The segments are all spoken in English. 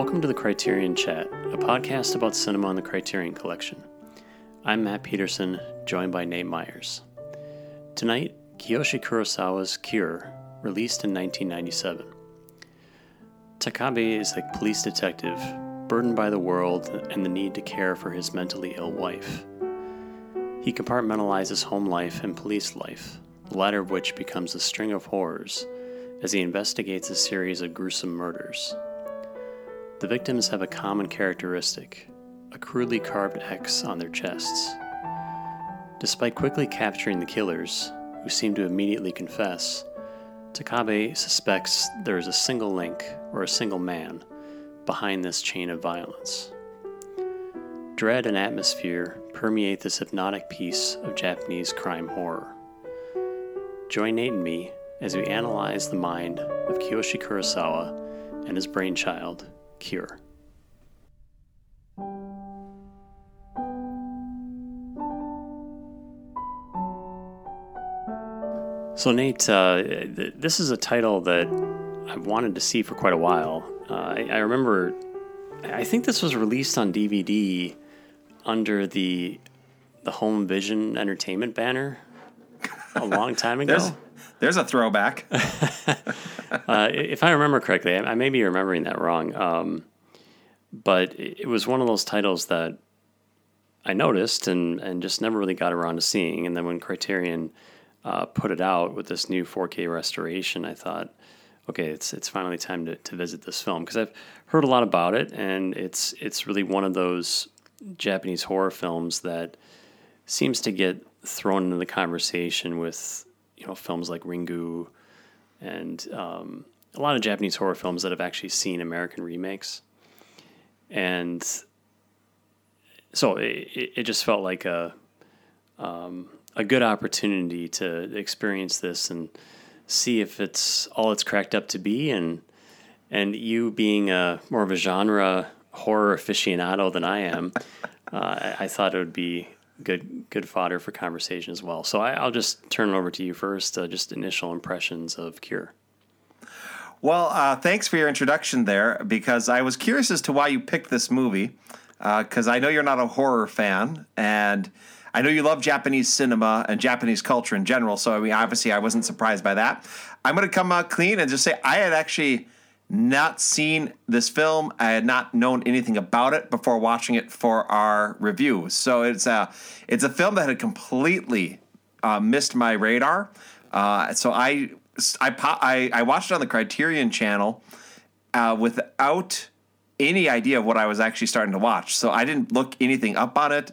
Welcome to the Criterion Chat, a podcast about cinema on the Criterion Collection. I'm Matt Peterson, joined by Nate Myers. Tonight, Kiyoshi Kurosawa's Cure, released in 1997. Takabe is a police detective, burdened by the world and the need to care for his mentally ill wife. He compartmentalizes home life and police life, the latter of which becomes a string of horrors as he investigates a series of gruesome murders. The victims have a common characteristic a crudely carved X on their chests. Despite quickly capturing the killers, who seem to immediately confess, Takabe suspects there is a single link, or a single man, behind this chain of violence. Dread and atmosphere permeate this hypnotic piece of Japanese crime horror. Join Nate and me as we analyze the mind of Kiyoshi Kurosawa and his brainchild, cure. So, Nate, uh, th- this is a title that I've wanted to see for quite a while. Uh, I-, I remember, I think this was released on DVD under the the Home Vision Entertainment banner a long time ago. There's, a throwback. uh, if I remember correctly, I, I may be remembering that wrong. Um, but it was one of those titles that I noticed and, and just never really got around to seeing. And then when Criterion uh, put it out with this new 4K restoration, I thought, okay, it's it's finally time to, to visit this film because I've heard a lot about it, and it's it's really one of those Japanese horror films that seems to get thrown into the conversation with you know films like Ringu and um, a lot of Japanese horror films that have actually seen American remakes, and so it, it just felt like a um, a good opportunity to experience this and see if it's all it's cracked up to be, and and you being a more of a genre horror aficionado than I am, uh, I, I thought it would be good good fodder for conversation as well. So I, will just turn it over to you first. Uh, just initial impressions of Cure. Well, uh, thanks for your introduction there, because I was curious as to why you picked this movie. Because uh, I know you're not a horror fan, and I know you love Japanese cinema and Japanese culture in general. So I mean, obviously, I wasn't surprised by that. I'm going to come out clean and just say I had actually not seen this film. I had not known anything about it before watching it for our review. So it's a it's a film that had completely uh, missed my radar. Uh, so I I, I I watched it on the Criterion Channel uh, without any idea of what I was actually starting to watch. So I didn't look anything up on it.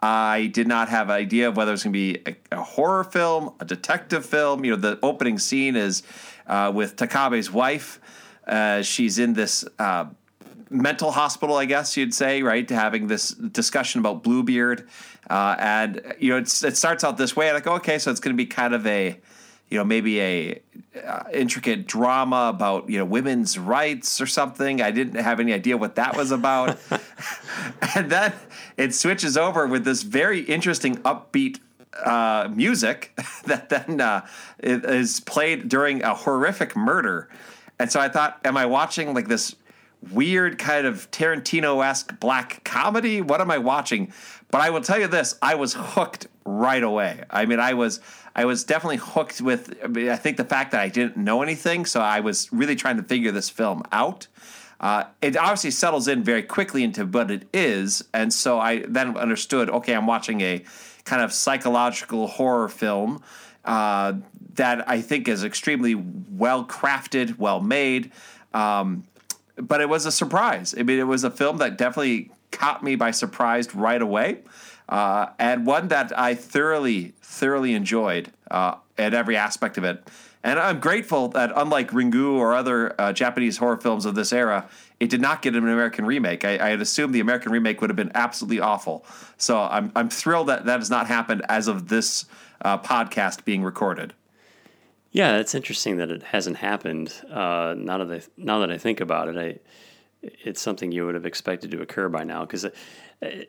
I did not have an idea of whether it was going to be a, a, horror film, a detective film. You know, the opening scene is uh, with Takabe's wife uh, she's in this uh, mental hospital, I guess you'd say, right? Having this discussion about Bluebeard, uh, and you know, it starts out this way. I go, okay, so it's going to be kind of a, you know, maybe a uh, intricate drama about you know women's rights or something. I didn't have any idea what that was about, and then it switches over with this very interesting upbeat uh, music that then uh, is played during a horrific murder. And so I thought, am I watching like this weird kind of Tarantino esque black comedy? What am I watching? But I will tell you this: I was hooked right away. I mean, I was I was definitely hooked with. I, mean, I think the fact that I didn't know anything, so I was really trying to figure this film out. Uh, it obviously settles in very quickly into what it is, and so I then understood. Okay, I'm watching a kind of psychological horror film uh, that I think is extremely well crafted, well made. Um, but it was a surprise. I mean, it was a film that definitely caught me by surprise right away, uh, and one that I thoroughly, thoroughly enjoyed uh, at every aspect of it. And I'm grateful that, unlike Ringu or other uh, Japanese horror films of this era, it did not get an American remake. I, I, had assumed the American remake would have been absolutely awful. So I'm, I'm thrilled that that has not happened as of this uh, podcast being recorded. Yeah, it's interesting that it hasn't happened. Uh, now that I, now that I think about it, I it's something you would have expected to occur by now because, uh,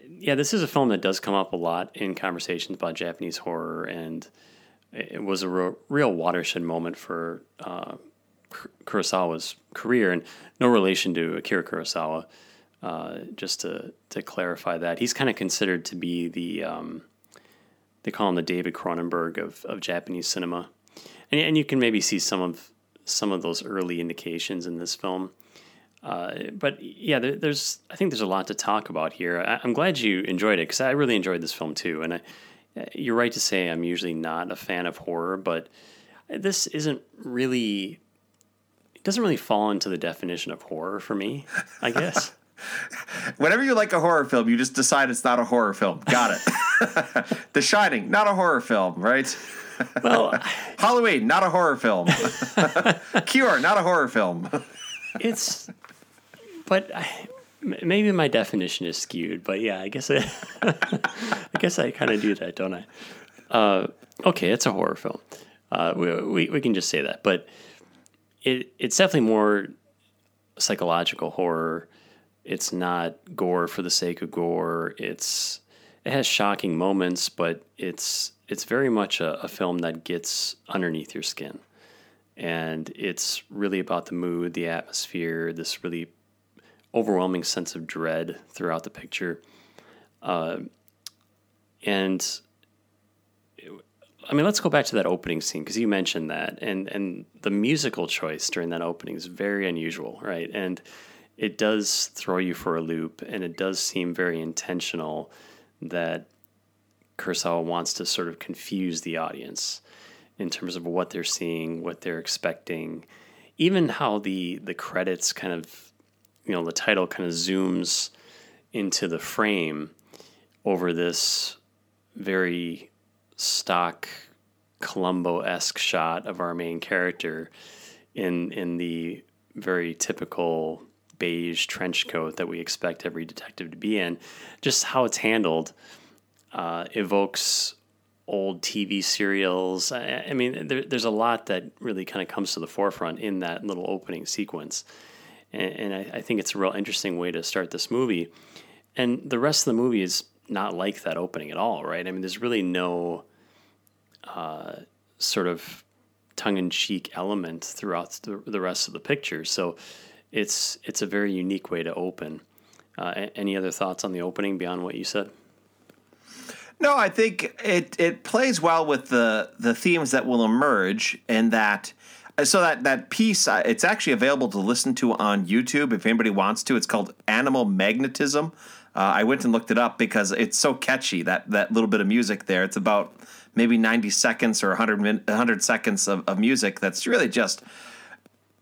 yeah, this is a film that does come up a lot in conversations about Japanese horror, and it was a real, real watershed moment for uh, Kurosawa's career, and no relation to Akira Kurosawa. Uh, just to to clarify that he's kind of considered to be the um, they call him the David Cronenberg of, of Japanese cinema, and, and you can maybe see some of some of those early indications in this film. Uh, but yeah, there, there's I think there's a lot to talk about here. I, am glad you enjoyed it because I really enjoyed this film too. And I, you're right to say I'm usually not a fan of horror, but this isn't really it doesn't really fall into the definition of horror for me. I guess. Whenever you like a horror film, you just decide it's not a horror film. Got it. the Shining, not a horror film, right? Well, Halloween, not a horror film. Cure, not a horror film. it's, but I, maybe my definition is skewed. But yeah, I guess I, I guess I kind of do that, don't I? Uh, okay, it's a horror film. Uh, we, we we can just say that, but it it's definitely more psychological horror it's not gore for the sake of gore. It's it has shocking moments, but it's it's very much a, a film that gets underneath your skin, and it's really about the mood, the atmosphere, this really overwhelming sense of dread throughout the picture, uh, and. I mean, let's go back to that opening scene because you mentioned that, and and the musical choice during that opening is very unusual, right? And it does throw you for a loop, and it does seem very intentional that Kurosawa wants to sort of confuse the audience in terms of what they're seeing, what they're expecting, even how the the credits kind of, you know, the title kind of zooms into the frame over this very stock Columbo esque shot of our main character in in the very typical beige trench coat that we expect every detective to be in. Just how it's handled uh, evokes old TV serials. I, I mean, there, there's a lot that really kind of comes to the forefront in that little opening sequence. And, and I, I, think it's a real interesting way to start this movie. And the rest of the movie is not like that opening at all, right? I mean, there's really no uh, sort of tongue in cheek element throughout the, the rest of the picture. So it's it's a very unique way to open. Uh, any other thoughts on the opening beyond what you said? No, I think it it plays well with the the themes that will emerge, and that so that that piece uh, it's actually available to listen to on YouTube if anybody wants to. It's called Animal Magnetism. Uh, I went and looked it up because it's so catchy that that little bit of music there. It's about maybe 90 seconds or 100 min- 100 seconds of, of music that's really just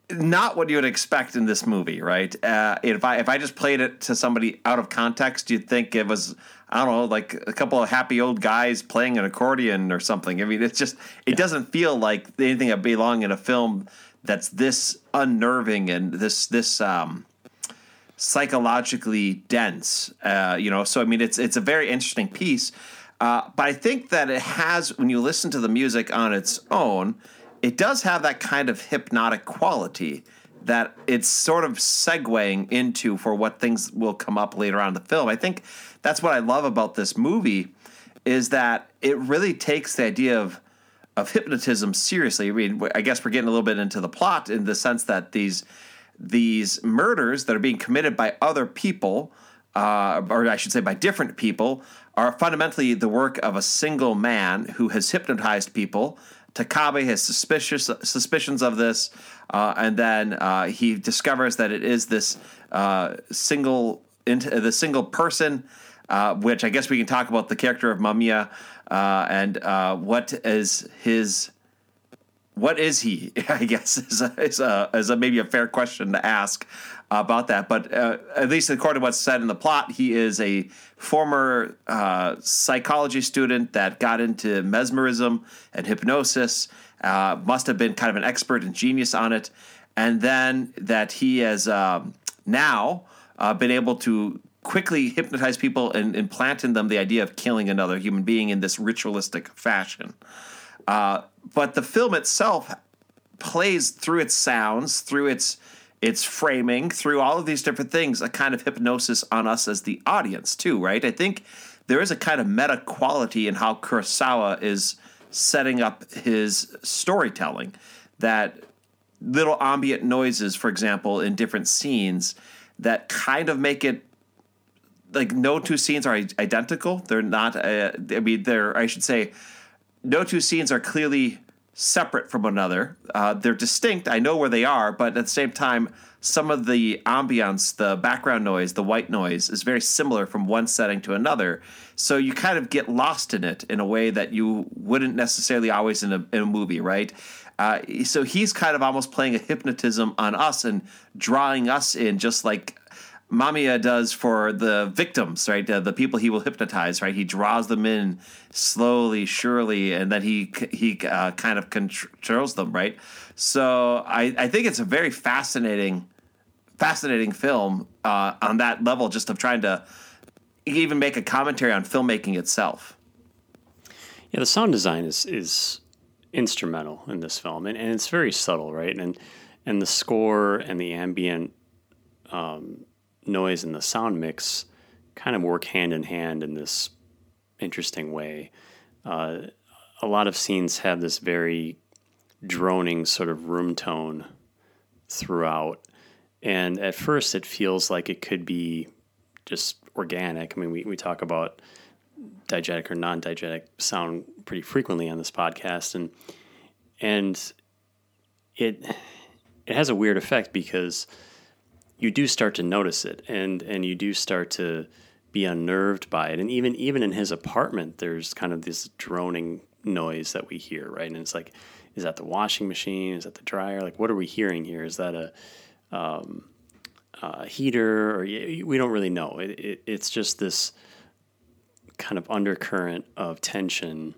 not what you would expect in this movie, right? Uh, if I if I just played it to somebody out of context, you'd think it was I don't know, like a couple of happy old guys playing an accordion or something. I mean, it's just it yeah. doesn't feel like anything that belong in a film that's this unnerving and this this um, psychologically dense. Uh, you know, so I mean, it's it's a very interesting piece. Uh, but I think that it has, when you listen to the music on its own, it does have that kind of hypnotic quality that it's sort of segueing into for what things will come up later on in the film. I think that's what I love about this movie is that it really takes the idea of of hypnotism seriously. I mean, I guess we're getting a little bit into the plot in the sense that these these murders that are being committed by other people, uh, or I should say by different people, are fundamentally the work of a single man who has hypnotized people Takabe has suspicious suspicions of this, uh, and then uh, he discovers that it is this uh, single the single person, uh, which I guess we can talk about the character of Mamiya uh, and uh, what is his what is he? I guess is a, is a, is a maybe a fair question to ask about that. But uh, at least according to what's said in the plot, he is a former uh, psychology student that got into mesmerism and hypnosis. Uh, must have been kind of an expert and genius on it, and then that he has um, now uh, been able to quickly hypnotize people and implant in them the idea of killing another human being in this ritualistic fashion. Uh, but the film itself plays through its sounds, through its its framing, through all of these different things, a kind of hypnosis on us as the audience too, right? I think there is a kind of meta quality in how Kurosawa is setting up his storytelling that little ambient noises, for example, in different scenes that kind of make it like no two scenes are identical. They're not. Uh, I mean, they're. I should say, no two scenes are clearly separate from another. Uh, they're distinct. I know where they are, but at the same time, some of the ambience, the background noise, the white noise is very similar from one setting to another. So you kind of get lost in it in a way that you wouldn't necessarily always in a, in a movie, right? Uh, so he's kind of almost playing a hypnotism on us and drawing us in, just like Mamiya does for the victims, right? Uh, the people he will hypnotize, right? He draws them in slowly, surely, and then he he uh, kind of controls them, right? So I, I think it's a very fascinating, fascinating film uh, on that level, just of trying to even make a commentary on filmmaking itself. Yeah, the sound design is is instrumental in this film, and, and it's very subtle, right? And and the score and the ambient um, noise and the sound mix kind of work hand in hand in this interesting way. Uh, a lot of scenes have this very droning sort of room tone throughout. And at first, it feels like it could be just organic. I mean, we, we talk about diegetic or non diegetic sound pretty frequently on this podcast. And, and it, it has a weird effect because you do start to notice it and and you do start to be unnerved by it. And even even in his apartment there's kind of this droning noise that we hear right? And it's like is that the washing machine? Is that the dryer? Like what are we hearing here? Is that a um, heater? Or we don't really know. It, it, it's just this kind of undercurrent of tension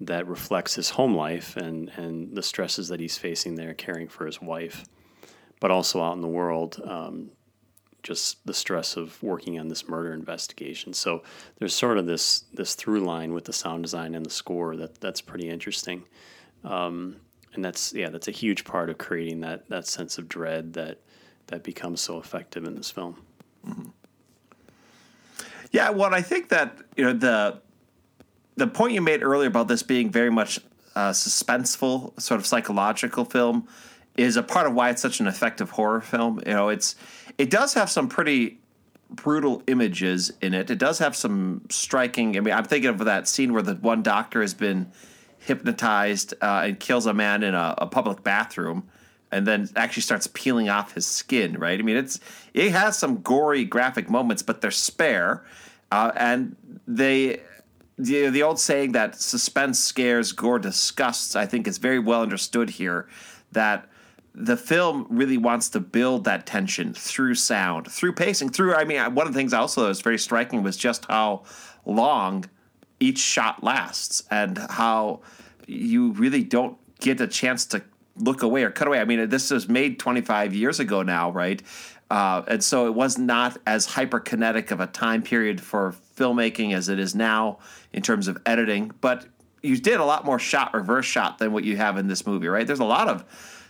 that reflects his home life and and the stresses that he's facing there caring for his wife but also out in the world, um, just the stress of working on this murder investigation. So there's sort of this this through line with the sound design and the score that that's pretty interesting. Um, and that's yeah, that's a huge part of creating that that sense of dread that that becomes so effective in this film. Mm-hmm. Yeah, well, I think that you know the the point you made earlier about this being very much a suspenseful, sort of psychological film is a part of why it's such an effective horror film. You know, it's it does have some pretty brutal images in it. It does have some striking. I mean, I'm thinking of that scene where the one doctor has been hypnotized uh, and kills a man in a, a, public bathroom, and then actually starts peeling off his skin. Right? I mean, it's it has some gory, graphic moments, but they're spare, uh, and they. The, the old saying that suspense scares, gore disgusts, I think is very well understood here. That the film really wants to build that tension through sound, through pacing, through. I mean, one of the things also that was very striking was just how long each shot lasts and how you really don't get a chance to look away or cut away. I mean, this was made 25 years ago now, right? Uh, and so it was not as hyperkinetic of a time period for filmmaking as it is now in terms of editing. But you did a lot more shot reverse shot than what you have in this movie, right? There's a lot of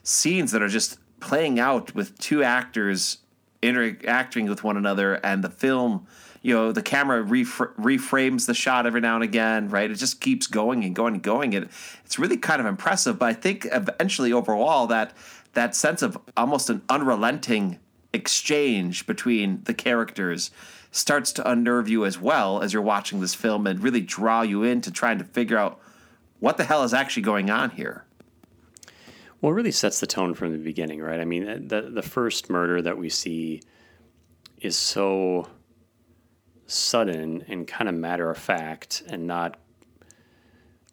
scenes that are just playing out with two actors interacting with one another and the film you know the camera refra- reframes the shot every now and again right? It just keeps going and going and going it it's really kind of impressive but i think eventually overall that that sense of almost an unrelenting exchange between the characters starts to unnerve you as well as you're watching this film and really draw you into trying to figure out what the hell is actually going on here well, it really sets the tone from the beginning, right? I mean, uh, the the first murder that we see is so sudden and kind of matter of fact, and not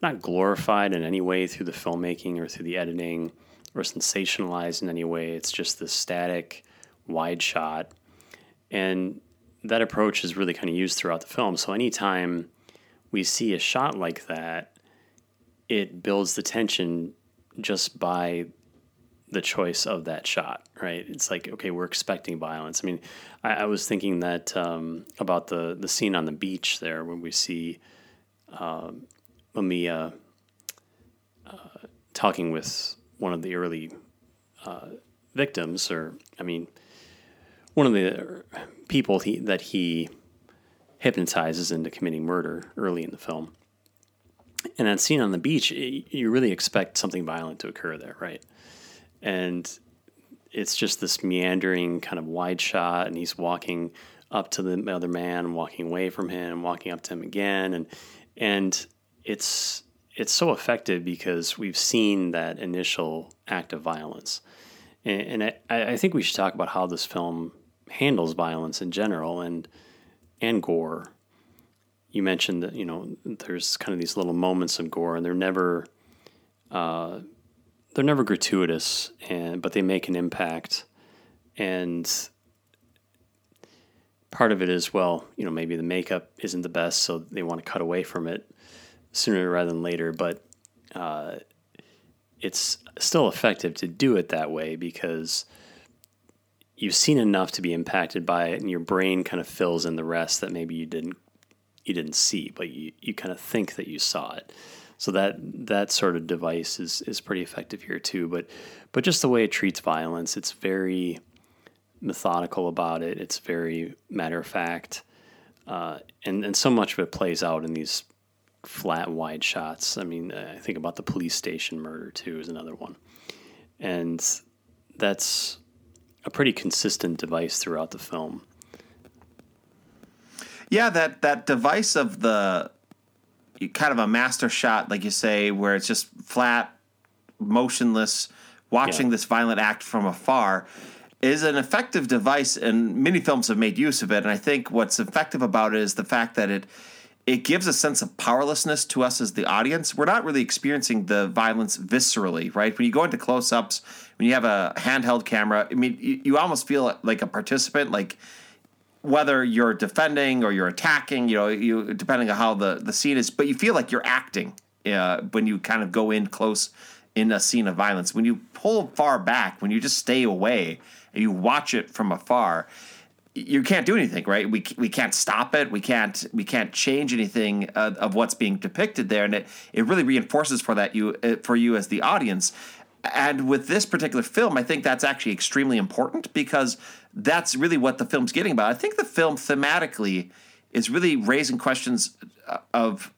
not glorified in any way through the filmmaking or through the editing or sensationalized in any way. It's just this static, wide shot, and that approach is really kind of used throughout the film. So anytime we see a shot like that, it builds the tension just by the choice of that shot, right? It's like, okay, we're expecting violence. I mean, I, I was thinking that um, about the the scene on the beach there when we see um, Mamiya uh, talking with one of the early uh, victims, or I mean, one of the people he, that he hypnotizes into committing murder early in the film and that scene on the beach, you really expect something violent to occur there, right? and it's just this meandering kind of wide shot, and he's walking up to the other man, walking away from him, walking up to him again, and and it's it's so effective because we've seen that initial act of violence, and, and I, I think we should talk about how this film handles violence in general and and gore. You mentioned that you know there's kind of these little moments of gore, and they're never uh, they're never gratuitous, and but they make an impact. And part of it is well, you know, maybe the makeup isn't the best, so they want to cut away from it sooner rather than later. But uh, it's still effective to do it that way because you've seen enough to be impacted by it, and your brain kind of fills in the rest that maybe you didn't you didn't see, but you, you kind of think that you saw it. So that that sort of device is is pretty effective here too. But but just the way it treats violence, it's very methodical about it. It's very matter of fact, uh, and and so much of it plays out in these flat, wide shots. I mean, I think about the police station murder too is another one, and that's a pretty consistent device throughout the film. Yeah, that that device of the kind of a master shot, like you say, where it's just flat, motionless, watching yeah. this violent act from afar, is an effective device, and many films have made use of it. And I think what's effective about it is the fact that it it gives a sense of powerlessness to us as the audience. We're not really experiencing the violence viscerally, right? When you go into close ups, when you have a handheld camera, I mean, you, you almost feel like a participant, like whether you're defending or you're attacking, you know, you depending on how the, the scene is, but you feel like you're acting uh, when you kind of go in close in a scene of violence. When you pull far back, when you just stay away and you watch it from afar, you can't do anything, right? We we can't stop it. We can't we can't change anything uh, of what's being depicted there, and it, it really reinforces for that you uh, for you as the audience. And with this particular film, I think that's actually extremely important because that's really what the film's getting about. I think the film thematically is really raising questions uh, of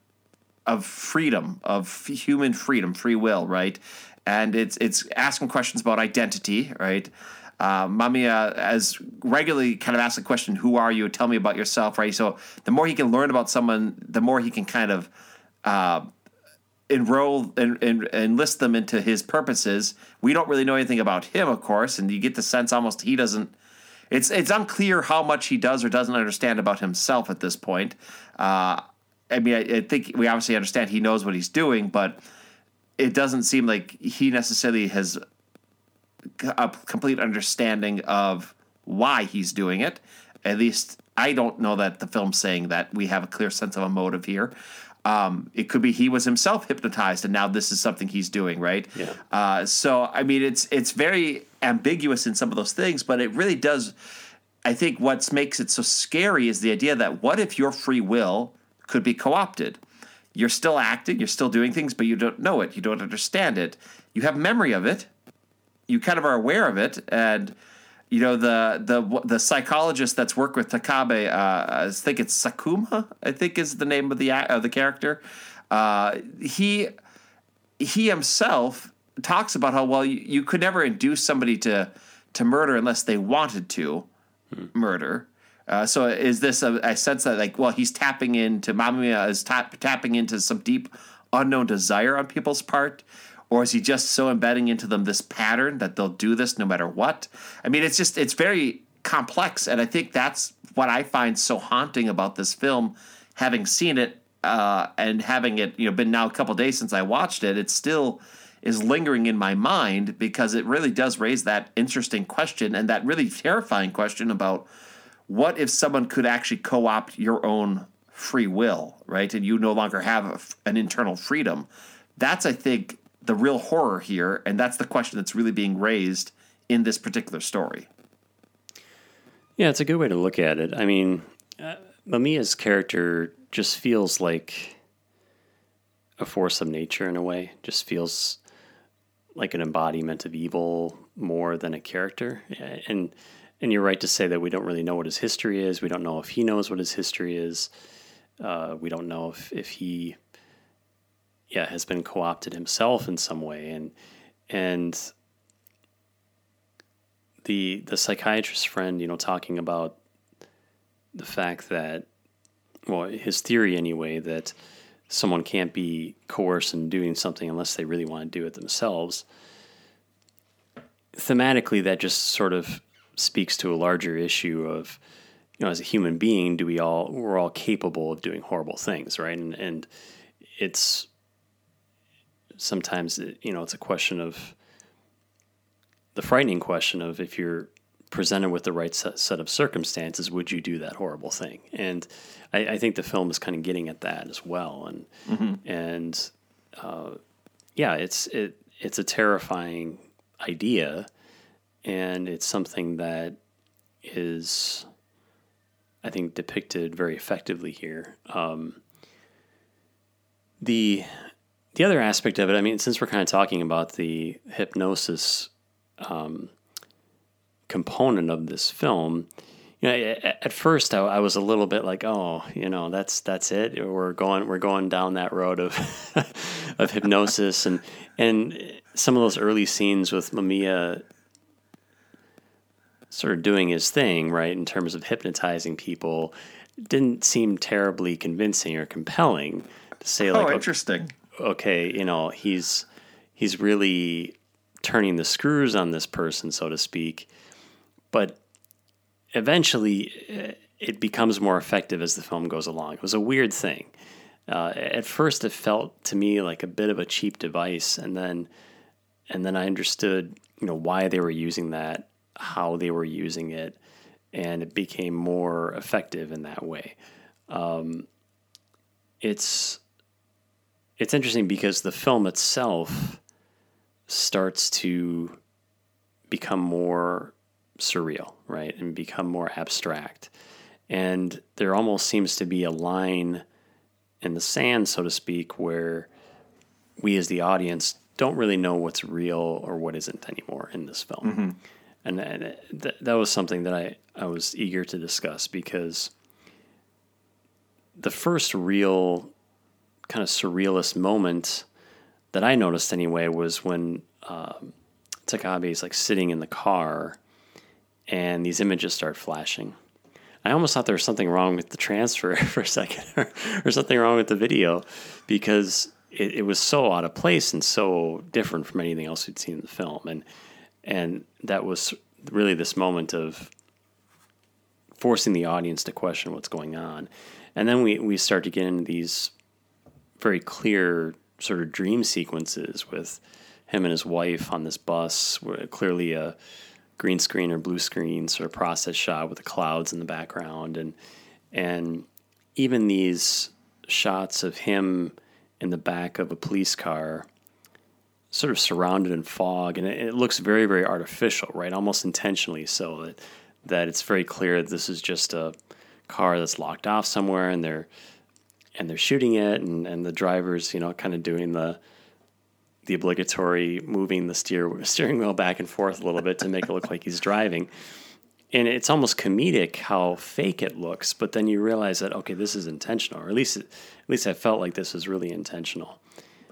of freedom, of human freedom, free will, right? And it's it's asking questions about identity, right? Uh, Mamiya as regularly kind of asks the question, "Who are you? Tell me about yourself." Right. So the more he can learn about someone, the more he can kind of uh, enroll and, and enlist them into his purposes. We don't really know anything about him, of course, and you get the sense almost he doesn't. It's it's unclear how much he does or doesn't understand about himself at this point. Uh, I mean, I, I think we obviously understand he knows what he's doing, but it doesn't seem like he necessarily has a complete understanding of why he's doing it. At least I don't know that the film's saying that we have a clear sense of a motive here. Um, it could be he was himself hypnotized, and now this is something he's doing, right? Yeah. Uh, so I mean, it's it's very ambiguous in some of those things, but it really does. I think what makes it so scary is the idea that what if your free will could be co-opted? You're still acting, you're still doing things, but you don't know it, you don't understand it. You have memory of it, you kind of are aware of it, and you know the the the psychologist that's worked with Takabe, uh, I think it's Sakuma, I think is the name of the of the character. Uh, he he himself talks about how well you, you could never induce somebody to to murder unless they wanted to hmm. murder. Uh, so is this a, I sense that like well he's tapping into Mamiya is tap, tapping into some deep unknown desire on people's part or is he just so embedding into them this pattern that they'll do this no matter what? I mean, it's just it's very complex, and I think that's what I find so haunting about this film. Having seen it uh, and having it, you know, been now a couple days since I watched it, it still is lingering in my mind because it really does raise that interesting question and that really terrifying question about what if someone could actually co-opt your own free will, right? And you no longer have an internal freedom. That's, I think, the real horror here, and that's the question that's really being raised in this particular story. Yeah, it's a good way to look at it. I mean, uh, Mamiya's character just feels like a force of nature in a way. Just feels like an embodiment of evil more than a character. And and you're right to say that we don't really know what his history is. We don't know if he knows what his history is. Uh, we don't know if, if he yeah has been co-opted himself in some way and and the the psychiatrist friend, you know, talking about the fact that, well, his theory anyway, that someone can't be coerced into doing something unless they really want to do it themselves. Thematically, that just sort of speaks to a larger issue of, you know, as a human being, do we all we're all capable of doing horrible things, right? And and it's sometimes you know it's a question of the frightening question of if you're presented with the right set, of circumstances, would you do that horrible thing? And I, I think the film is kind of getting at that as well. And mm-hmm. and uh, yeah, it's it it's a terrifying idea, and it's something that is, I think, depicted very effectively here. Um, the the other aspect of it, I mean, since we're kind of talking about the hypnosis um, component of this film, you know, at first I, I, was a little bit like, oh, you know, that's that's it. We're going we're going down that road of of hypnosis and and some of those early scenes with Mamiya sort of doing his thing, right, in terms of hypnotizing people, didn't seem terribly convincing or compelling to say like, oh, interesting. Okay, you know, he's he's really turning the screws on this person, so to speak but eventually eh, it becomes more effective as the film goes along. It was a weird thing. Uh, at first, it felt to me like a bit of a cheap device, and then and then I understood, you know, why they were using that, how they were using it, and it became more effective in that way. Um, it's it's interesting because the film itself starts to become more surreal, right, and become more abstract. And there almost seems to be a line in the sand, so to speak, where we as the audience don't really know what's real or what isn't anymore in this film. Mm-hmm. And, and th- that was something that I, I was eager to discuss because the first real kind of surrealist moment that I noticed anyway was when um, Takabe is like sitting in the car and these images start flashing. I almost thought there was something wrong with the transfer for a second, or, or something wrong with the video, because it, it, was so out of place and so different from anything else we'd seen in the film, and and that was really this moment of forcing the audience to question what's going on, and then we we start to get into these very clear sort of dream sequences with him and his wife on this bus, clearly a green screen or blue screen sort of process shot with the clouds in the background. And and even these shots of him in the back of a police car sort of surrounded in fog and it, it looks very very artificial right? Almost intentionally so that that it's very clear that this is just a car that's locked off somewhere and they're and they're shooting it and, and the driver's you know kind of doing the the obligatory moving the steer steering wheel back and forth a little bit to make it look like he's driving. And it's almost comedic how fake it looks, but then you realize that okay, this is intentional, or at least at least I felt like this was really intentional.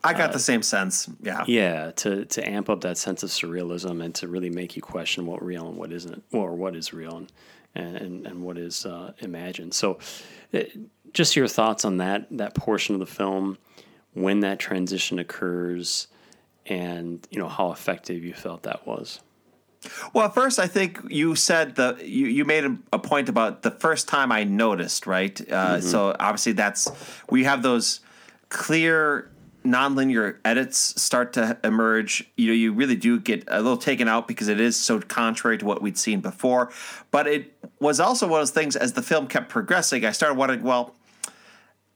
I got uh, the same sense. Yeah. Yeah, to to amp up that sense of surrealism and to really make you question what real and what isn't, or what is real and and and what is uh, imagined. So, it, just your thoughts on that that portion of the film, when that transition occurs, and you know how effective you felt that was. Well, first, I think you said the you, you made a, point about the first time I noticed, right? Uh, mm-hmm. So obviously, that's we have those clear nonlinear edits start to emerge. You know, you really do get a little taken out because it is so contrary to what we'd seen before. But it was also one of those things as the film kept progressing. I started wondering, well,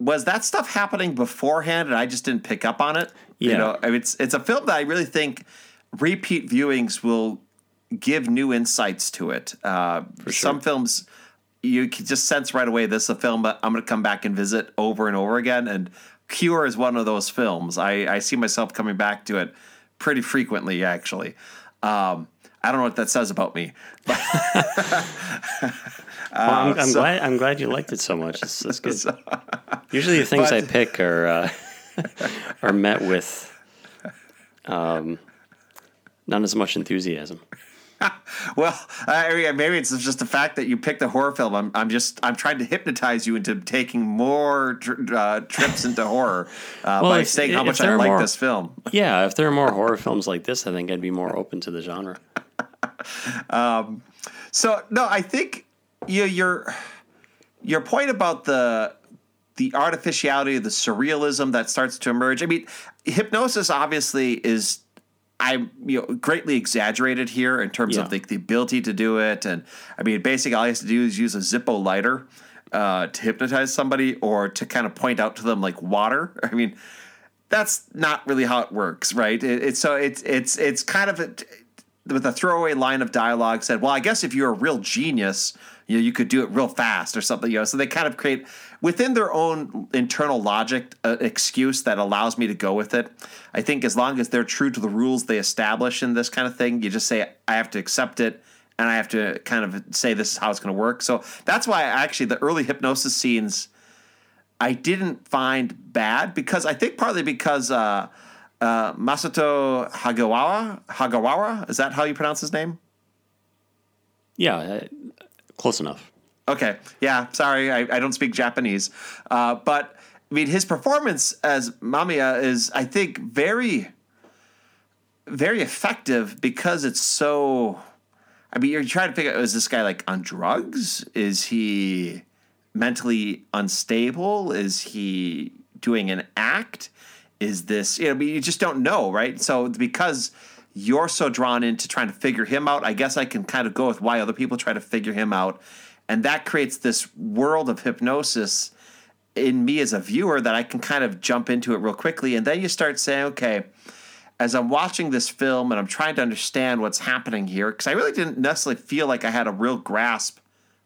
was that stuff happening beforehand and I just didn't pick up on it? Yeah. You know, I mean, it's it's a film that I really think repeat viewings will give new insights to it. Uh, sure. Some films you can just sense right away this is a film that I'm going to come back and visit over and over again. And Cure is one of those films. I, I see myself coming back to it pretty frequently, actually. Um, I don't know what that says about me. But well, I'm, I'm so, glad. I'm glad you liked it so much. That's, that's good. So, Usually, the things but, I pick are uh, are met with um, not as much enthusiasm. well, mean, maybe it's just the fact that you picked a horror film. I'm, I'm just, I'm trying to hypnotize you into taking more tr- uh, trips into horror uh, Well, by if- saying how much I like more- this film. Yeah, if there are more horror films like this, I think I'd be more open to the genre. So no, I think you your your point about the the artificiality, the surrealism that starts to emerge. I mean, hypnosis obviously is I'm you know greatly exaggerated here in terms Yeah. of the, the ability to do it, and I mean, basically all he has to do is use a Zippo lighter uh, to hypnotize somebody or to kind of point out to them like water. I mean, that's not really how it works, right? It, it's so it's it's it's kind of a, with a throwaway line of dialogue said, "Well, I guess if you're a real genius, you know, you could do it real fast or something." You know, so they kind of create within their own internal logic an excuse that allows me to go with it. I think as long as they're true to the rules they establish in this kind of thing, you just say, "I have to accept it." And I have to kind of say this is how it's going to work. So that's why I actually the early hypnosis scenes I didn't find bad because I think partly because uh, uh, Masato Hagawara Hagawara is that how you pronounce his name? Yeah, uh, close enough. Okay, yeah, sorry, I, I don't speak Japanese, uh, but I mean his performance as Mamiya is I think very very effective because it's so. I mean, you're trying to figure out is this guy like on drugs? Is he mentally unstable? Is he doing an act? Is this, you know, you just don't know, right? So because you're so drawn into trying to figure him out, I guess I can kind of go with why other people try to figure him out. And that creates this world of hypnosis in me as a viewer that I can kind of jump into it real quickly. And then you start saying, okay, as I'm watching this film and I'm trying to understand what's happening here, because I really didn't necessarily feel like I had a real grasp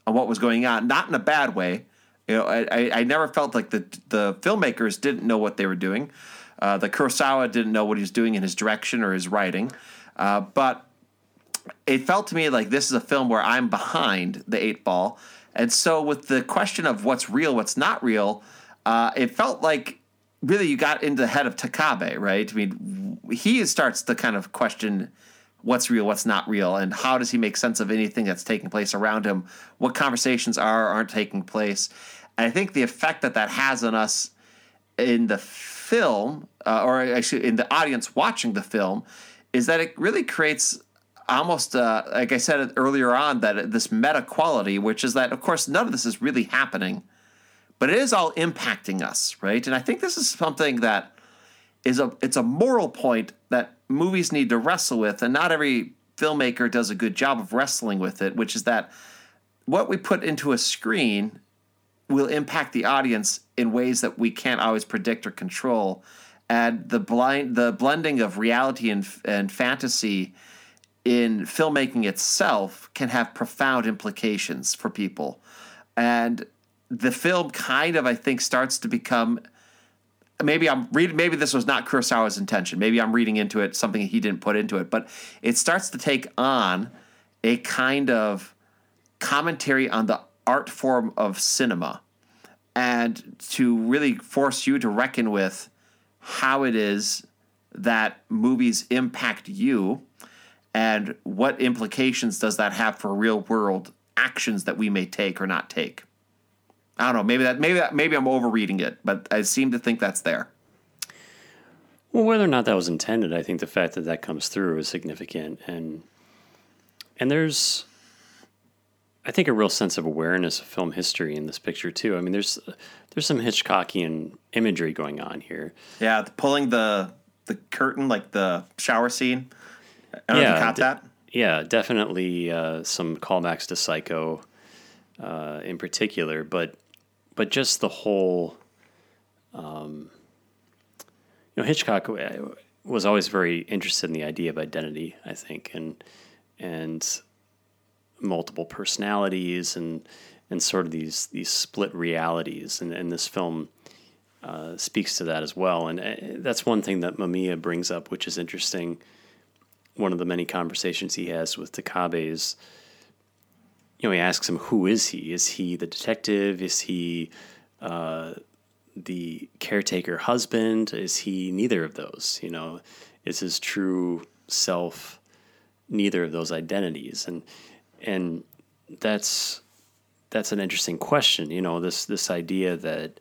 on what was going on, not in a bad way. You know, I, I, never felt like the the filmmakers didn't know what they were doing. Uh, the Kurosawa didn't know what he was doing in his direction or his writing, uh, but it felt to me like this is a film where I'm behind the eight ball, and so with the question of what's real, what's not real, uh, it felt like really you got into the head of Takabe, right? I mean, he starts to kind of question what's real, what's not real, and how does he make sense of anything that's taking place around him? What conversations are aren't taking place? And I think the effect that that has on us in the film, uh, or actually in the audience watching the film, is that it really creates almost, uh, like I said earlier on, that this meta quality, which is that, of course, none of this is really happening, but it is all impacting us, right? And I think this is something that is a it's a moral point that movies need to wrestle with, and not every filmmaker does a good job of wrestling with it, which is that what we put into a screen will impact the audience in ways that we can't always predict or control. And the blind the blending of reality and and fantasy in filmmaking itself can have profound implications for people. And the film kind of I think starts to become maybe I'm reading maybe this was not Kurosawa's intention. Maybe I'm reading into it something he didn't put into it, but it starts to take on a kind of commentary on the art form of cinema and to really force you to reckon with how it is that movies impact you and what implications does that have for real world actions that we may take or not take. I don't know. Maybe that. Maybe that. Maybe I'm overreading it, but I seem to think that's there. Well, whether or not that was intended, I think the fact that that comes through is significant, and and there's, I think, a real sense of awareness of film history in this picture too. I mean, there's there's some Hitchcockian imagery going on here. Yeah, the- pulling the the curtain like the shower scene. I don't know if you Yeah, caught d- that. Yeah, definitely uh, some callbacks to Psycho, uh, in particular, but but just the whole. Um, you know, Hitchcock uh, was always very interested in the idea of identity. I think, and and multiple personalities and and sort of these these split realities, and, and this film uh, speaks to that as well. And uh, that's one thing that Mamiya brings up, which is interesting one of the many conversations he has with Takabe is, you know, he asks him, "Who is he? Is he the detective? Is he uh, the caretaker husband? Is he neither of those? You know, is his true self neither of those identities, and and that's that's an interesting question. You know, this this idea that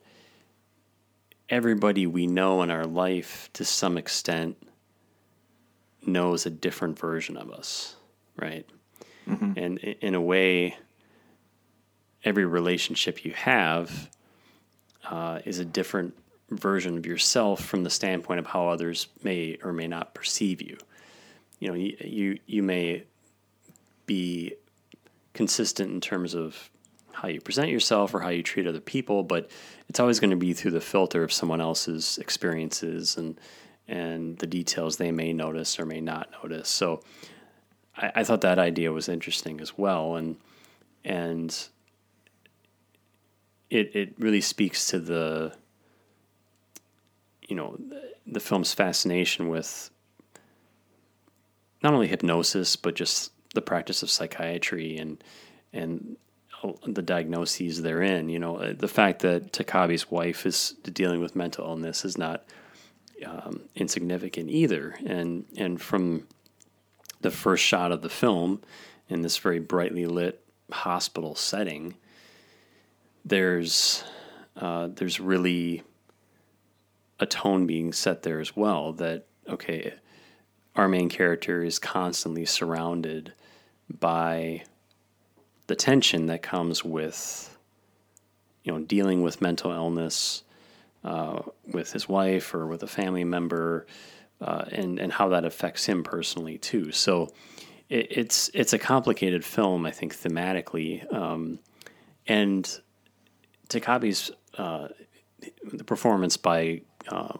everybody we know in our life, to some extent, knows a different version of us, right? Mm-hmm. And in a way, every relationship you have uh, is a different version of yourself from the standpoint of how others may or may not perceive you. You know, you you, you may be consistent in terms of how you present yourself or how you treat other people, but it's always going to be through the filter of someone else's experiences and and the details they may notice or may not notice. So I, I thought that idea was interesting as well, and and it it really speaks to the you know the, the film's fascination with not only hypnosis but just the practice of psychiatry and and the diagnoses therein. You know, the fact that Takabe's wife is dealing with mental illness is not um, insignificant either. And and from the first shot of the film in this very brightly lit hospital setting, there's uh, there's really a tone being set there as well. That okay, our main character is constantly surrounded by the tension that comes with you know dealing with mental illness uh, with his wife or with a family member, uh, and and how that affects him personally too. So it, it's it's a complicated film, I think, thematically, um, and Takabe's uh, the performance by uh,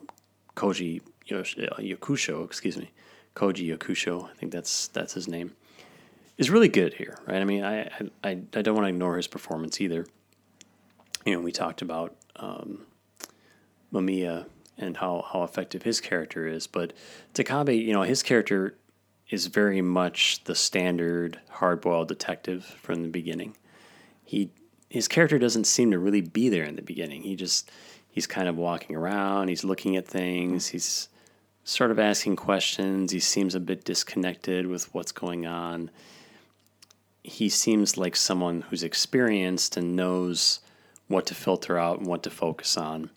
Koji Yokusho excuse me, Koji Yakusho I think that's that's his name, is really good here, right? I mean, I I, I don't want to ignore his performance either. You know, we talked about um, Mamiya and how, how effective his character is. But Takabe, you know, his character is very much the standard hard boiled detective from the beginning. He his character doesn't seem to really be there in the beginning. He just he's kind of walking around, he's looking at things, he's sort of asking questions, he seems a bit disconnected with what's going on. He seems like someone who's experienced and knows what to filter out and what to focus on.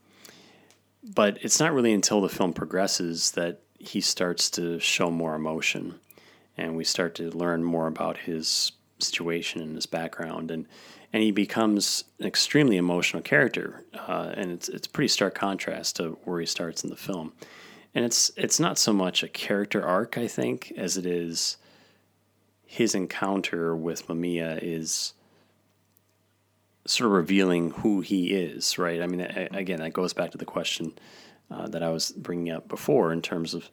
But it's not really until the film progresses that he starts to show more emotion and we start to learn more about his situation and his background and and he becomes an extremely emotional character uh, and it's it's pretty stark contrast to where he starts in the film. And it's it's not so much a character arc I think as it is his encounter with Mamiya is sort of revealing who he is, right? I mean, again, that goes back to the question uh, that I was bringing up before in terms of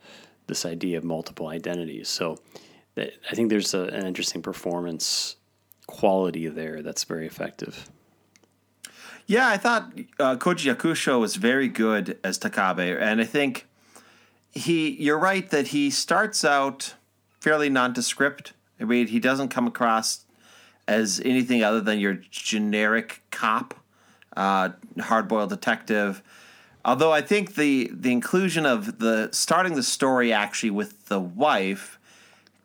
this idea of multiple identities. So I think there's a, an interesting performance quality there that's very effective. Yeah, I thought uh, Koji Yakusho was very good as Takabe, and I think he. You're right that he starts out fairly nondescript. I mean, he doesn't come across as anything other than your generic cop, uh, hard-boiled detective. Although I think the the inclusion of the starting the story actually with the wife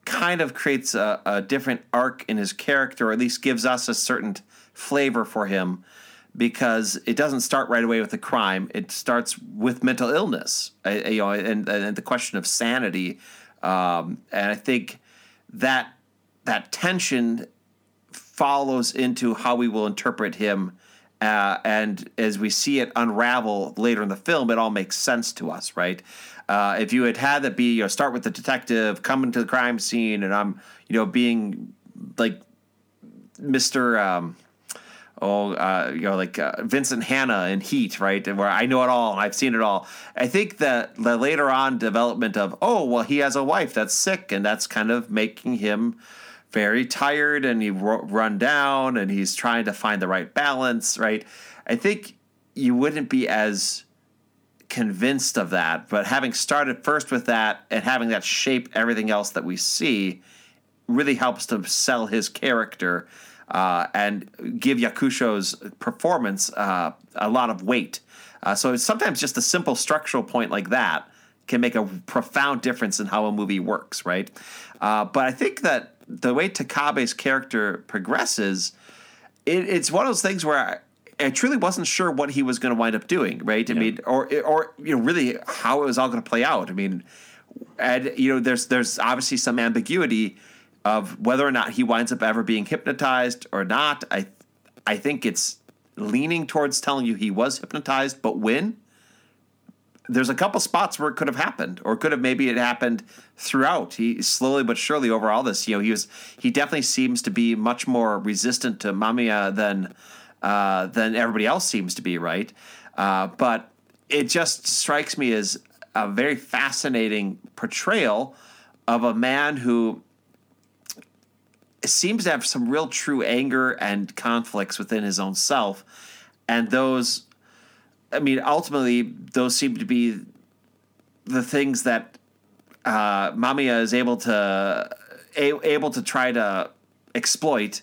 kind of creates a, a different arc in his character, or at least gives us a certain flavor for him because it doesn't start right away with the crime. It starts with mental illness, you know, and, and the question of sanity. Um, and I think that that tension follows into how we will interpret him. Uh, and as we see it unravel later in the film, it all makes sense to us, right? Uh, if you had had that be, you know, start with the detective coming to the crime scene, and I'm, you know, being like Mister, um, oh, uh, you know, like uh, Vincent Hanna in Heat, right? And where I know it all I've seen it all. I think that the later on development of, oh, well, he has a wife that's sick, and that's kind of making him very tired and he run down and he's trying to find the right balance, right? I think you wouldn't be as convinced of that, but having started first with that and having that shape everything else that we see really helps to sell his character uh, and give Yakusho's performance uh, a lot of weight. Uh, so sometimes just a simple structural point like that can make a profound difference in how a movie works, right? Uh, but I think that the way Takabe's character progresses, it, it's one of those things where I, I truly wasn't sure what he was going to wind up doing, right? I Yeah. mean, or or you know, really how it was all going to play out. I mean, and you know, there's there's obviously some ambiguity of whether or not he winds up ever being hypnotized or not. I I think it's leaning towards telling you he was hypnotized, but when there's a couple spots where it could have happened, or could have maybe it happened throughout. He slowly but surely over all this, you know, he was he definitely seems to be much more resistant to Mamiya than uh, than everybody else seems to be, right? Uh, but it just strikes me as a very fascinating portrayal of a man who seems to have some real true anger and conflicts within his own self, and those I mean, ultimately, those seem to be the things that uh, Mamiya is able to a, able to try to exploit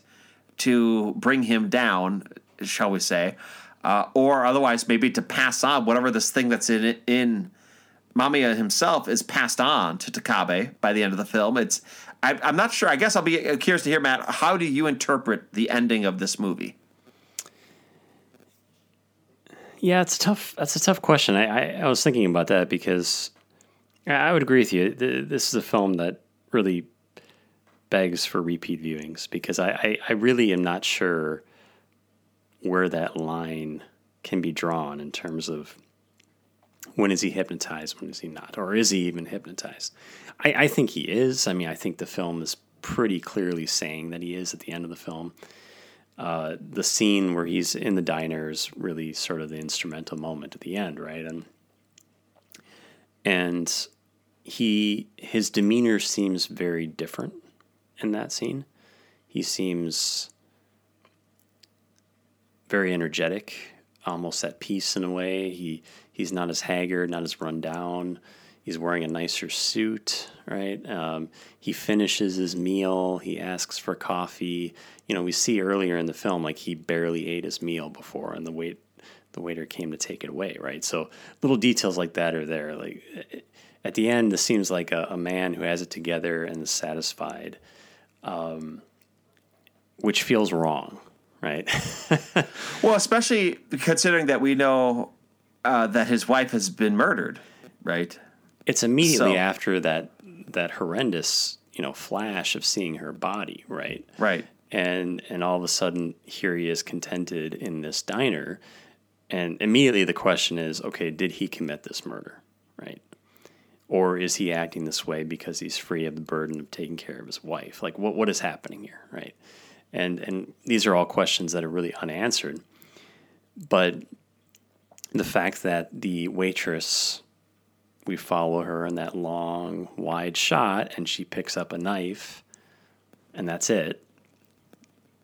to bring him down, shall we say, uh, or otherwise maybe to pass on whatever this thing that's in in Mamiya himself is passed on to Takabe by the end of the film. It's I, I'm not sure. I guess I'll be curious to hear, Matt. How do you interpret the ending of this movie? Yeah, it's tough. That's a tough question. I, I, I was thinking about that because I would agree with you. Th- This is a film that really begs for repeat viewings because I, I, I really am not sure where that line can be drawn in terms of when is he hypnotized, when is he not, or is he even hypnotized? I, I think he is. I mean, I think the film is pretty clearly saying that he is at the end of the film uh, the scene where he's in the diner is really sort of the instrumental moment at the end, right? And and he his demeanor seems very different in that scene. He seems very energetic, almost at peace in a way. He he's not as haggard, not as run down. He's wearing a nicer suit, right? Um, he finishes his meal. He asks for coffee. You know, we see earlier in the film like he barely ate his meal before, and the wait the waiter came to take it away, right? So little details like that are there. Like at the end, this seems like a, a man who has it together and is satisfied, um, which feels wrong, right? Well, especially considering that we know uh, that his wife has been murdered, right? it's immediately So- after that that horrendous you know flash of seeing her body right Right. And and all of a sudden here he is contented in this diner. And immediately the question is okay did he commit this murder right? Or is he acting this way because he's free of the burden of taking care of his wife? Like what what is happening here right? And and these are all questions that are really unanswered. But the fact that the waitress we follow her in that long wide shot and she picks up a knife and that's it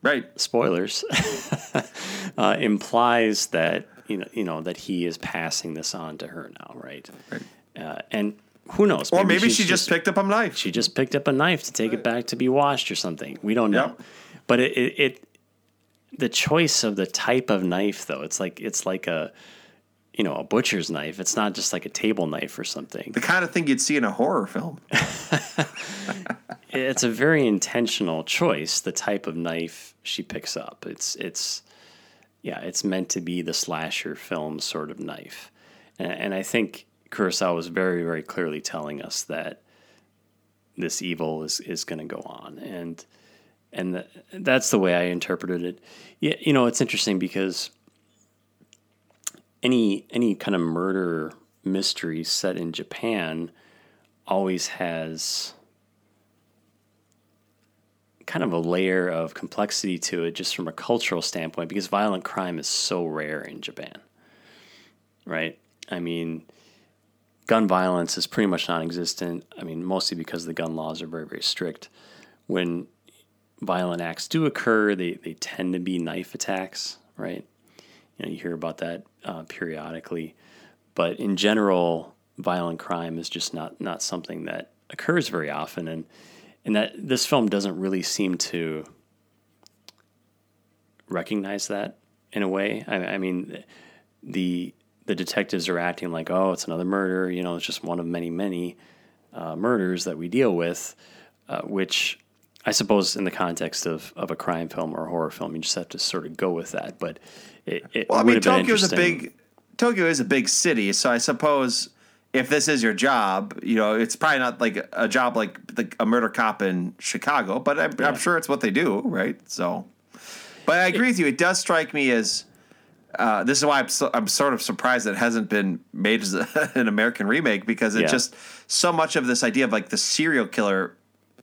Right. spoilers uh, implies that you know you know that he is passing this on to her now right, Right. Uh, and who knows Or maybe she's she just picked up a knife. she just picked up a knife to take it back to be washed or something we don't know Yep. but it, it, it the choice of the type of knife though it's like it's like a you know a butcher's knife it's not just like a table knife or something the kind of thing you'd see in a horror film. it's a very intentional choice the type of knife she picks up. It's it's yeah it's meant to be the slasher film sort of knife. And, and i think kurosawa was very very clearly telling us that this evil is is going to go on. And and the, that's the way i interpreted it. Yeah you know it's interesting because any any kind of murder mystery set in japan always has kind of a layer of complexity to it just from a cultural standpoint because violent crime is so rare in Japan. Right? I mean, gun violence is pretty much non existent. I mean, mostly because the gun laws are very, very strict. When violent acts do occur, they, they tend to be knife attacks, right? You know, you hear about that uh, periodically. But in general, violent crime is just not, not something that occurs very often. And and that this film doesn't really seem to recognize that in a way. I, I mean, the the detectives are acting like, oh, it's another murder. You know, it's just one of many, many uh, murders that we deal with, uh, which I suppose in the context of, of a crime film or a horror film, you just have to sort of go with that. But it, it well, I mean, been Tokyo's a big Tokyo is a big city, so I suppose if this is your job, you know, it's probably not like a job like the, a murder cop in Chicago, but I'm, I'm sure it's what they do, right? So, but I agree with you. It does strike me as uh, this is why I'm, so, I'm sort of surprised that it hasn't been made as a, an American remake because it Yeah. just so much of this idea of like the serial killer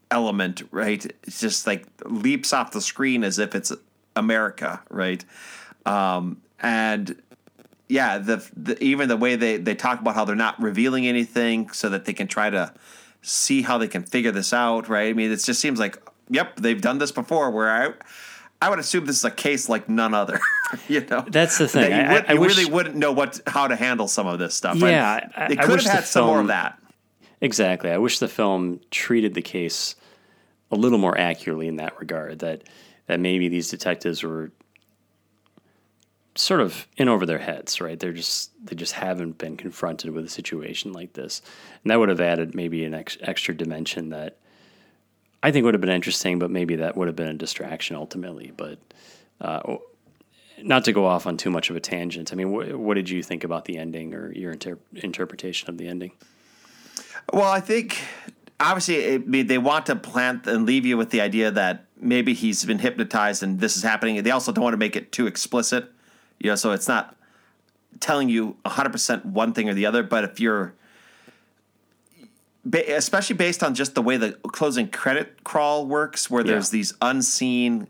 element, right? It's just like leaps off the screen as if it's America, right? Um, and yeah, the, the even the way they they talk about how they're not revealing anything so that they can try to see how they can figure this out, right? I mean, it just seems like yep, they've done this before. Where I I would assume this is a case like none other, you know. That's the thing. That you, I- would, I you wish- really wouldn't know what how to handle some of this stuff. Yeah, I- they I could wish have had some more of that. Exactly. I wish the film treated the case a little more accurately in that regard. That that maybe these detectives were sort of in over their heads, right? They're just they just haven't been confronted with a situation like this, and that would have added maybe an ex- extra dimension that I think would have been interesting, but maybe that would have been a distraction ultimately. But uh, not to go off on too much of a tangent. I mean, wh- what did you think about the ending or your inter- interpretation of the ending? Well, I think obviously it, I mean, they want to plant and leave you with the idea that maybe he's been hypnotized and this is happening. They also don't want to make it too explicit, you know, so it's not telling you 100% one thing or the other. But if you're, especially based on just the way the closing credit crawl works, where there's Yeah. these unseen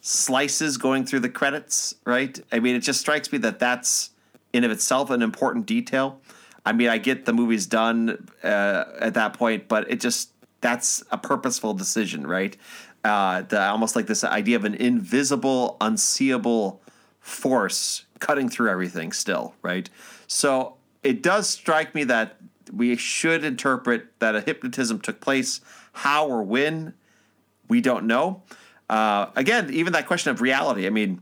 slices going through the credits, right? I mean, it just strikes me that that's in of itself an important detail. I mean, I get the movie's done uh, at that point, but it just that's a purposeful decision, right? Uh, the almost like this idea of an invisible, unseeable force cutting through everything still, right? So it does strike me that we should interpret that a hypnotism took place. How or when, we don't know. Uh, again, even that question of reality. I mean,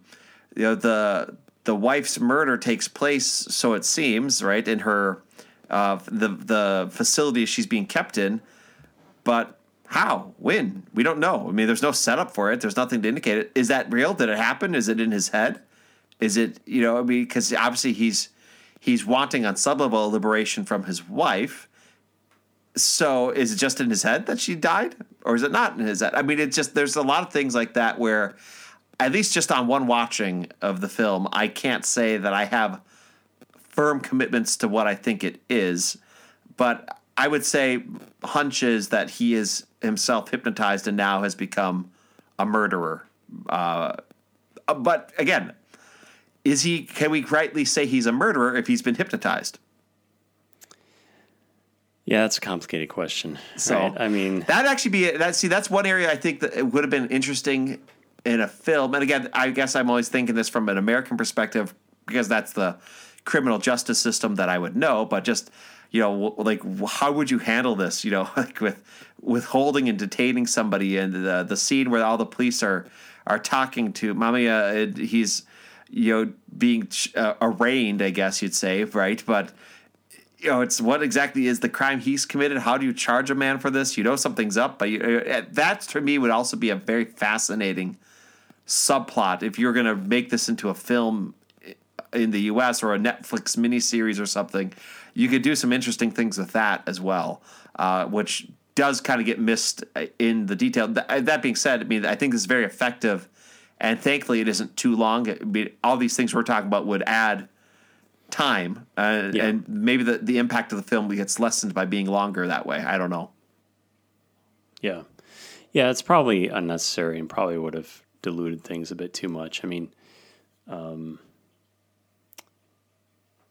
you know, the the wife's murder takes place, so it seems, right, in her uh, the the facility she's being kept in. But how? When? We don't know. I mean, there's no setup for it. There's nothing to indicate it. Is that real? Did it happen? Is it in his head? Is it you know? I mean, because obviously he's he's wanting on some level liberation from his wife. So is it just in his head that she died, or is it not in his head? I mean, it's just there's a lot of things like that where, at least just on one watching of the film, I can't say that I have firm commitments to what I think it is, but I would say hunches that he is himself hypnotized and now has become a murderer. Uh, but again, is he? Can we rightly say he's a murderer if he's been hypnotized? Yeah, that's a complicated question. So right? I mean, That'd actually be that. See, that's one area I think that it would have been interesting in a film. And again, I guess I'm always thinking this from an American perspective because that's the criminal justice system that I would know. But just you know, like how would you handle this? You know, like with withholding and detaining somebody, and the the scene where all the police are are talking to Mamiya, he's you know being uh, arraigned, I guess you'd say, right? But you know, it's what exactly is the crime he's committed? How do you charge a man for this? You know something's up, but you, uh, that to me would also be a very fascinating subplot if you're going to make this into a film in the U.S. or a Netflix miniseries or something. You could do some interesting things with that as well, uh, which does kind of get missed in the detail. That being said, I mean, I think this is very effective, and thankfully it isn't too long. I mean, all these things we're talking about would add time, uh, Yeah. and maybe the, the impact of the film gets lessened by being longer that way. I don't know. yeah, yeah, it's probably unnecessary and probably would have diluted things a bit too much. I mean, um,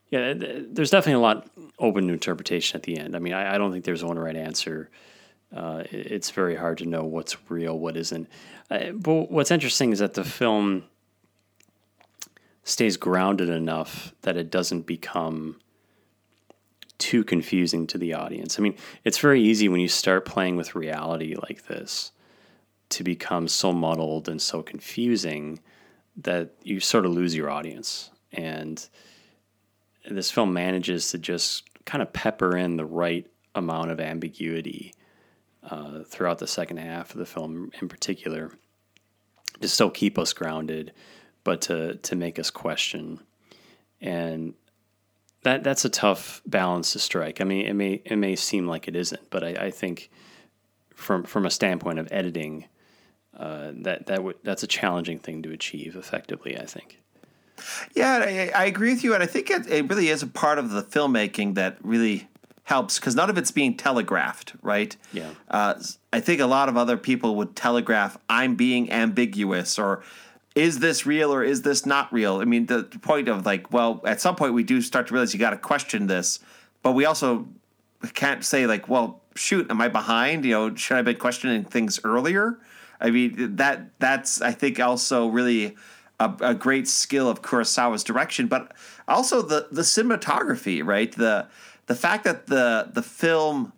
yeah, there's definitely a lot open to interpretation at the end. I mean, I, I don't think there's one right answer. Uh, it's very hard to know what's real, what isn't. Uh, but what's interesting is that the film stays grounded enough that it doesn't become too confusing to the audience. I mean, it's very easy when you start playing with reality like this to become so muddled and so confusing that you sort of lose your audience. And this film manages to just kind of pepper in the right amount of ambiguity uh, throughout the second half of the film, in particular, to still keep us grounded, but to to make us question. And that that's a tough balance to strike. I mean, it may it may seem like it isn't, but I, I think from from a standpoint of editing, uh, that that that's a challenging thing to achieve effectively. I think. Yeah, I, I agree with you, and I think it, it really is a part of the filmmaking that really helps because none of it's being telegraphed, right? Yeah. Uh, I think a lot of other people would telegraph, "I'm being ambiguous," or "Is this real or is this not real?" I mean, the point of like, well, at some point we do start to realize you got to question this, but we also can't say like, well, shoot, am I behind? You know, should I have been questioning things earlier? I mean, that that's I think also really a, a great skill of Kurosawa's direction, but also the the cinematography, right? The the fact that the the film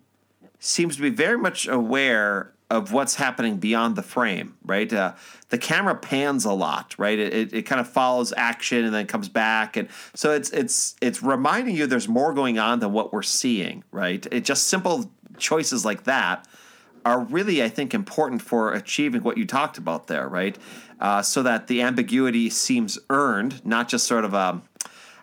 seems to be very much aware of what's happening beyond the frame, right? Uh, the camera pans a lot, right? It, it, it, kind of follows action and then comes back, and so it's it's it's reminding you there's more going on than what we're seeing, right? It just simple choices like that are really, I think, important for achieving what you talked about there, right? Uh, so that the ambiguity seems earned, not just sort of a. Um,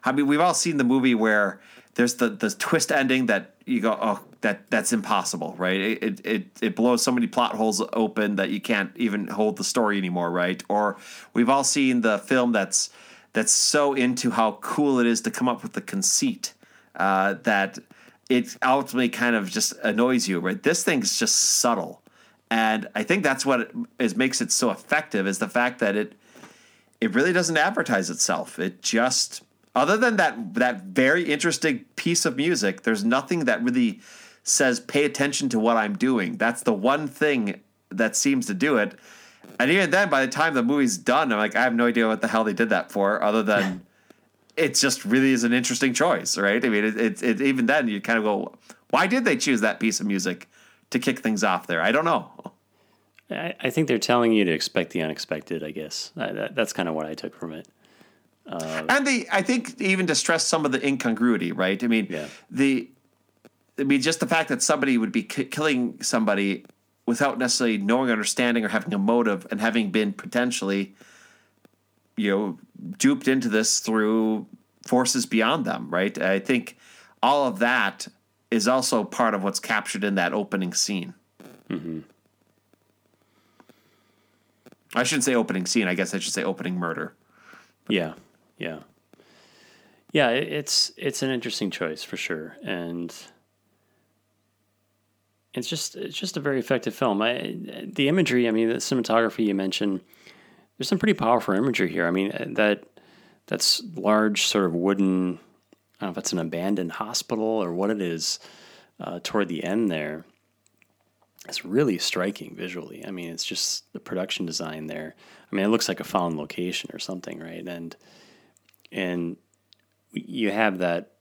I mean, we've all seen the movie where there's the the twist ending that you go, oh, that that's impossible, right? It it it blows so many plot holes open that you can't even hold the story anymore, right? Or we've all seen the film that's that's so into how cool it is to come up with the conceit uh, that it ultimately kind of just annoys you, right? This thing's just subtle, and I think that's what is makes it so effective is the fact that it it really doesn't advertise itself. It just other than that that very interesting piece of music, there's nothing that really says pay attention to what I'm doing. That's the one thing that seems to do it. And even then, by the time the movie's done, I'm like, I have no idea what the hell they did that for, other than it just really is an interesting choice, right? I mean, it, it, it, even then you kind of go, why did they choose that piece of music to kick things off there? I don't know. I, I think they're telling you to expect the unexpected. I guess that, that's kind of what I took from it. Uh, and the I think even to stress some of the incongruity, right? I mean, yeah. the I mean, just the fact that somebody would be k- killing somebody without necessarily knowing, understanding, or having a motive, and having been potentially, you know, duped into this through forces beyond them, right? I think all of that is also part of what's captured in that opening scene. Mm-hmm. I shouldn't say opening scene. I guess I should say opening murder. Yeah. Yeah. Yeah, it's it's an interesting choice for sure, and it's just it's just a very effective film. I, the imagery, I mean, the cinematography you mentioned, there's some pretty powerful imagery here. I mean, that that's large sort of wooden. I don't know if it's an abandoned hospital or what it is. Uh, toward the end there, it's really striking visually. I mean, it's just the production design there. I mean, it looks like a found location or something, right? And and you have that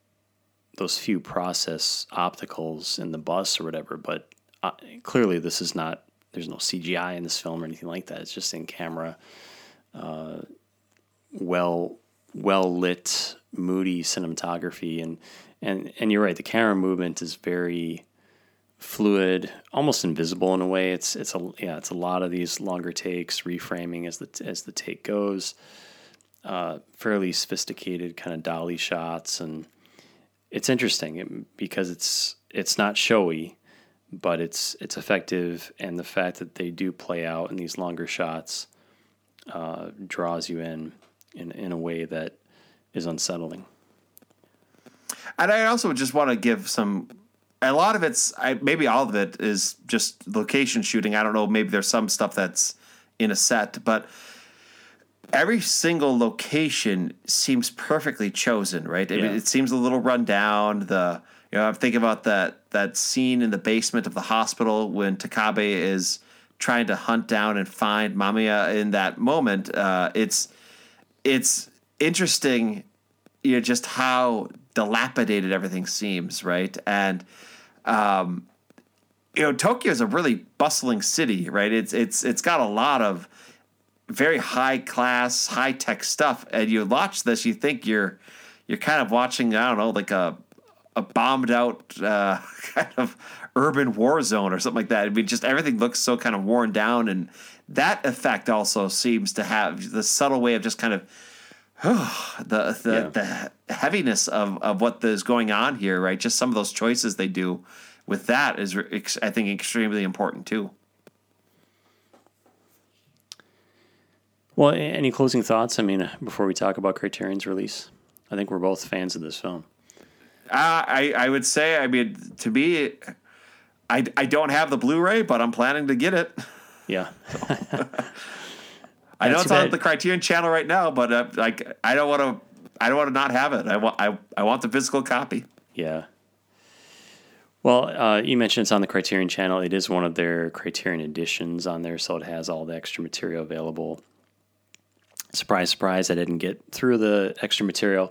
those few process opticals in the bus or whatever, but uh, clearly this is not. There's no CGI in this film or anything like that. It's just in camera, uh, well well lit, moody cinematography, and and and you're right. The camera movement is very fluid, almost invisible in a way. It's it's a yeah, it's a lot of these longer takes, reframing as the as the take goes uh, fairly sophisticated kind of dolly shots, and it's interesting because it's it's not showy, but it's it's effective, and the fact that they do play out in these longer shots uh, draws you in, in in a way that is unsettling. And I also just want to give some. A lot of it's, I, maybe all of it is just location shooting. I don't know. Maybe there's some stuff that's in a set, but every single location seems perfectly chosen, right? I yeah. mean, it seems a little run down. The you know, I'm thinking about that that scene in the basement of the hospital when Takabe is trying to hunt down and find Mamiya in that moment. Uh, it's it's interesting, you know, just how dilapidated everything seems, right? And um, you know, Tokyo is a really bustling city, right? It's it's it's got a lot of very high class, high tech stuff, and you watch this, you think you're you're kind of watching I don't know like a a bombed out uh, kind of urban war zone or something like that. I mean, just everything looks so kind of worn down, and that effect also seems to have the subtle way of just kind of the the, yeah. the heaviness of, of what is going on here, right? Just some of those choices they do with that is, I think, extremely important too. Well, any closing thoughts? I mean, before we talk about Criterion's release, I think we're both fans of this film. Uh, I I would say, I mean, to me, I I don't have the Blu-ray, but I'm planning to get it. Yeah. I know it's on the Criterion channel right now, but uh, like I don't want to. I don't want to not have it. I want. I, I want the physical copy. Yeah. Well, uh, you mentioned it's on the Criterion channel. It is one of their Criterion editions on there, so it has all the extra material available. Surprise, surprise! I didn't get through the extra material,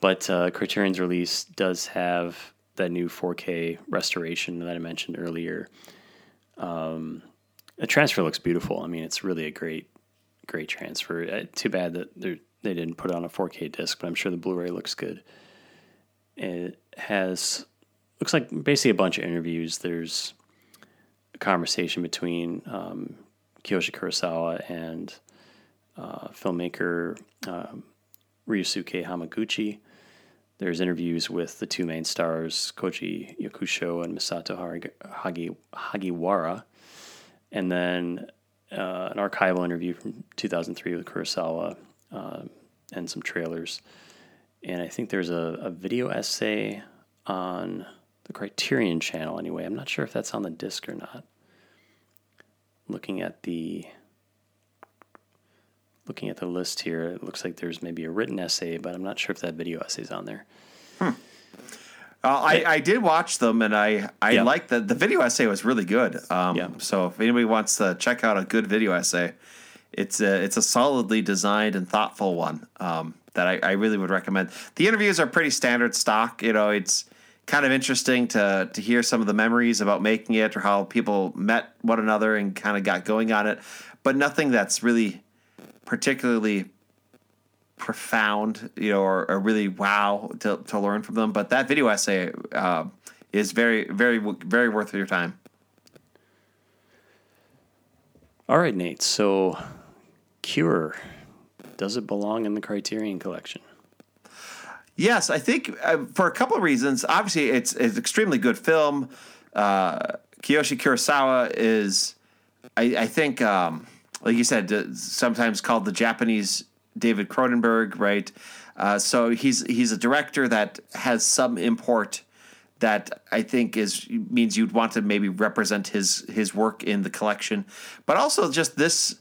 but uh, Criterion's release does have that new 4K restoration that I mentioned earlier. Um, the transfer looks beautiful. I mean, it's really a great great transfer. Uh, too bad that they didn't put it on a 4K disc, but I'm sure the Blu-ray looks good. It has looks like basically a bunch of interviews. There's a conversation between um, Kiyoshi Kurosawa and uh, filmmaker um, Ryusuke Hamaguchi. There's interviews with the two main stars, Koji Yakusho and Masato Hagi, Hagiwara. And then uh, an archival interview from 2003 with Kurosawa uh, and some trailers. And I think there's a, a, video essay on the Criterion channel anyway. I'm not sure if that's on the disc or not. Looking at the looking at the list here, it looks like there's maybe a written essay, but I'm not sure if that video essay is on there. Hmm. Uh, I, I did watch them and I, I yeah. liked the the video essay was really good. Um, yeah. So if anybody wants to check out a good video essay, it's a it's a solidly designed and thoughtful one um, that I, I really would recommend. The interviews are pretty standard stock. You know, it's kind of interesting to to hear some of the memories about making it or how people met one another and kind of got going on it, but nothing that's really particularly profound, you know, or, or really wow to, to learn from them. But that video essay uh, is very, very, very worth your time. All right, Nate. So, Cure, does it belong in the Criterion Collection? Yes, I think uh, for a couple of reasons. Obviously, it's it's extremely good film. Uh, Kiyoshi Kurosawa is, I, I think, um, like you said, sometimes called the Japanese David Cronenberg, right? Uh, so he's he's a director that has some import that I think is means you'd want to maybe represent his his work in the collection, but also just this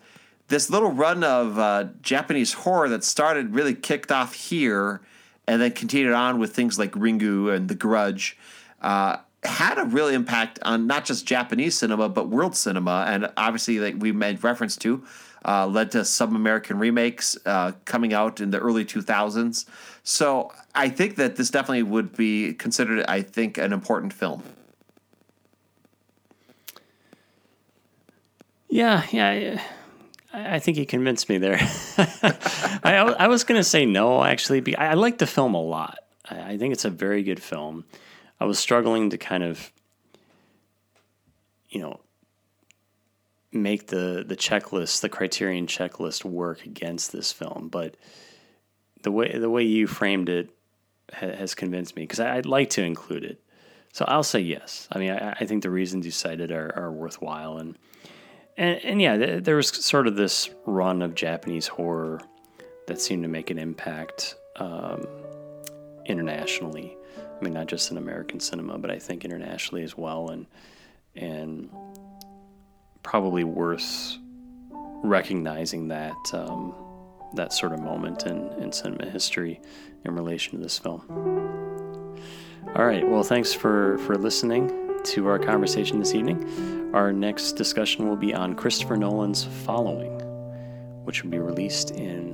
this little run of uh, Japanese horror that started really kicked off here and then continued on with things like Ringu and The Grudge. Uh, had a real impact on not just Japanese cinema but world cinema, and obviously, like we made reference to, uh, led to some American remakes uh, coming out in the early 2000s. So I think that this definitely would be considered, I think, an important film. Yeah, yeah. I think you convinced me there. I, I, was going to say no, actually. I, I like the film a lot. I think it's a very good film. I was struggling to kind of, you know, make the the checklist, the criterion checklist, work against this film. But the way the way you framed it ha- has convinced me because I'd like to include it. So I'll say yes. I mean, I, I think the reasons you cited are, are worthwhile, and and, and yeah, th- there was sort of this run of Japanese horror that seemed to make an impact um, internationally. I mean, not just in American cinema, but I think internationally as well, and and probably worth recognizing that um, that sort of moment in, in cinema history in relation to this film. All right. Well, thanks for for listening to our conversation this evening. Our next discussion will be on Christopher Nolan's Following, which will be released in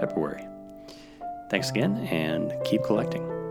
February. Thanks again, and keep collecting.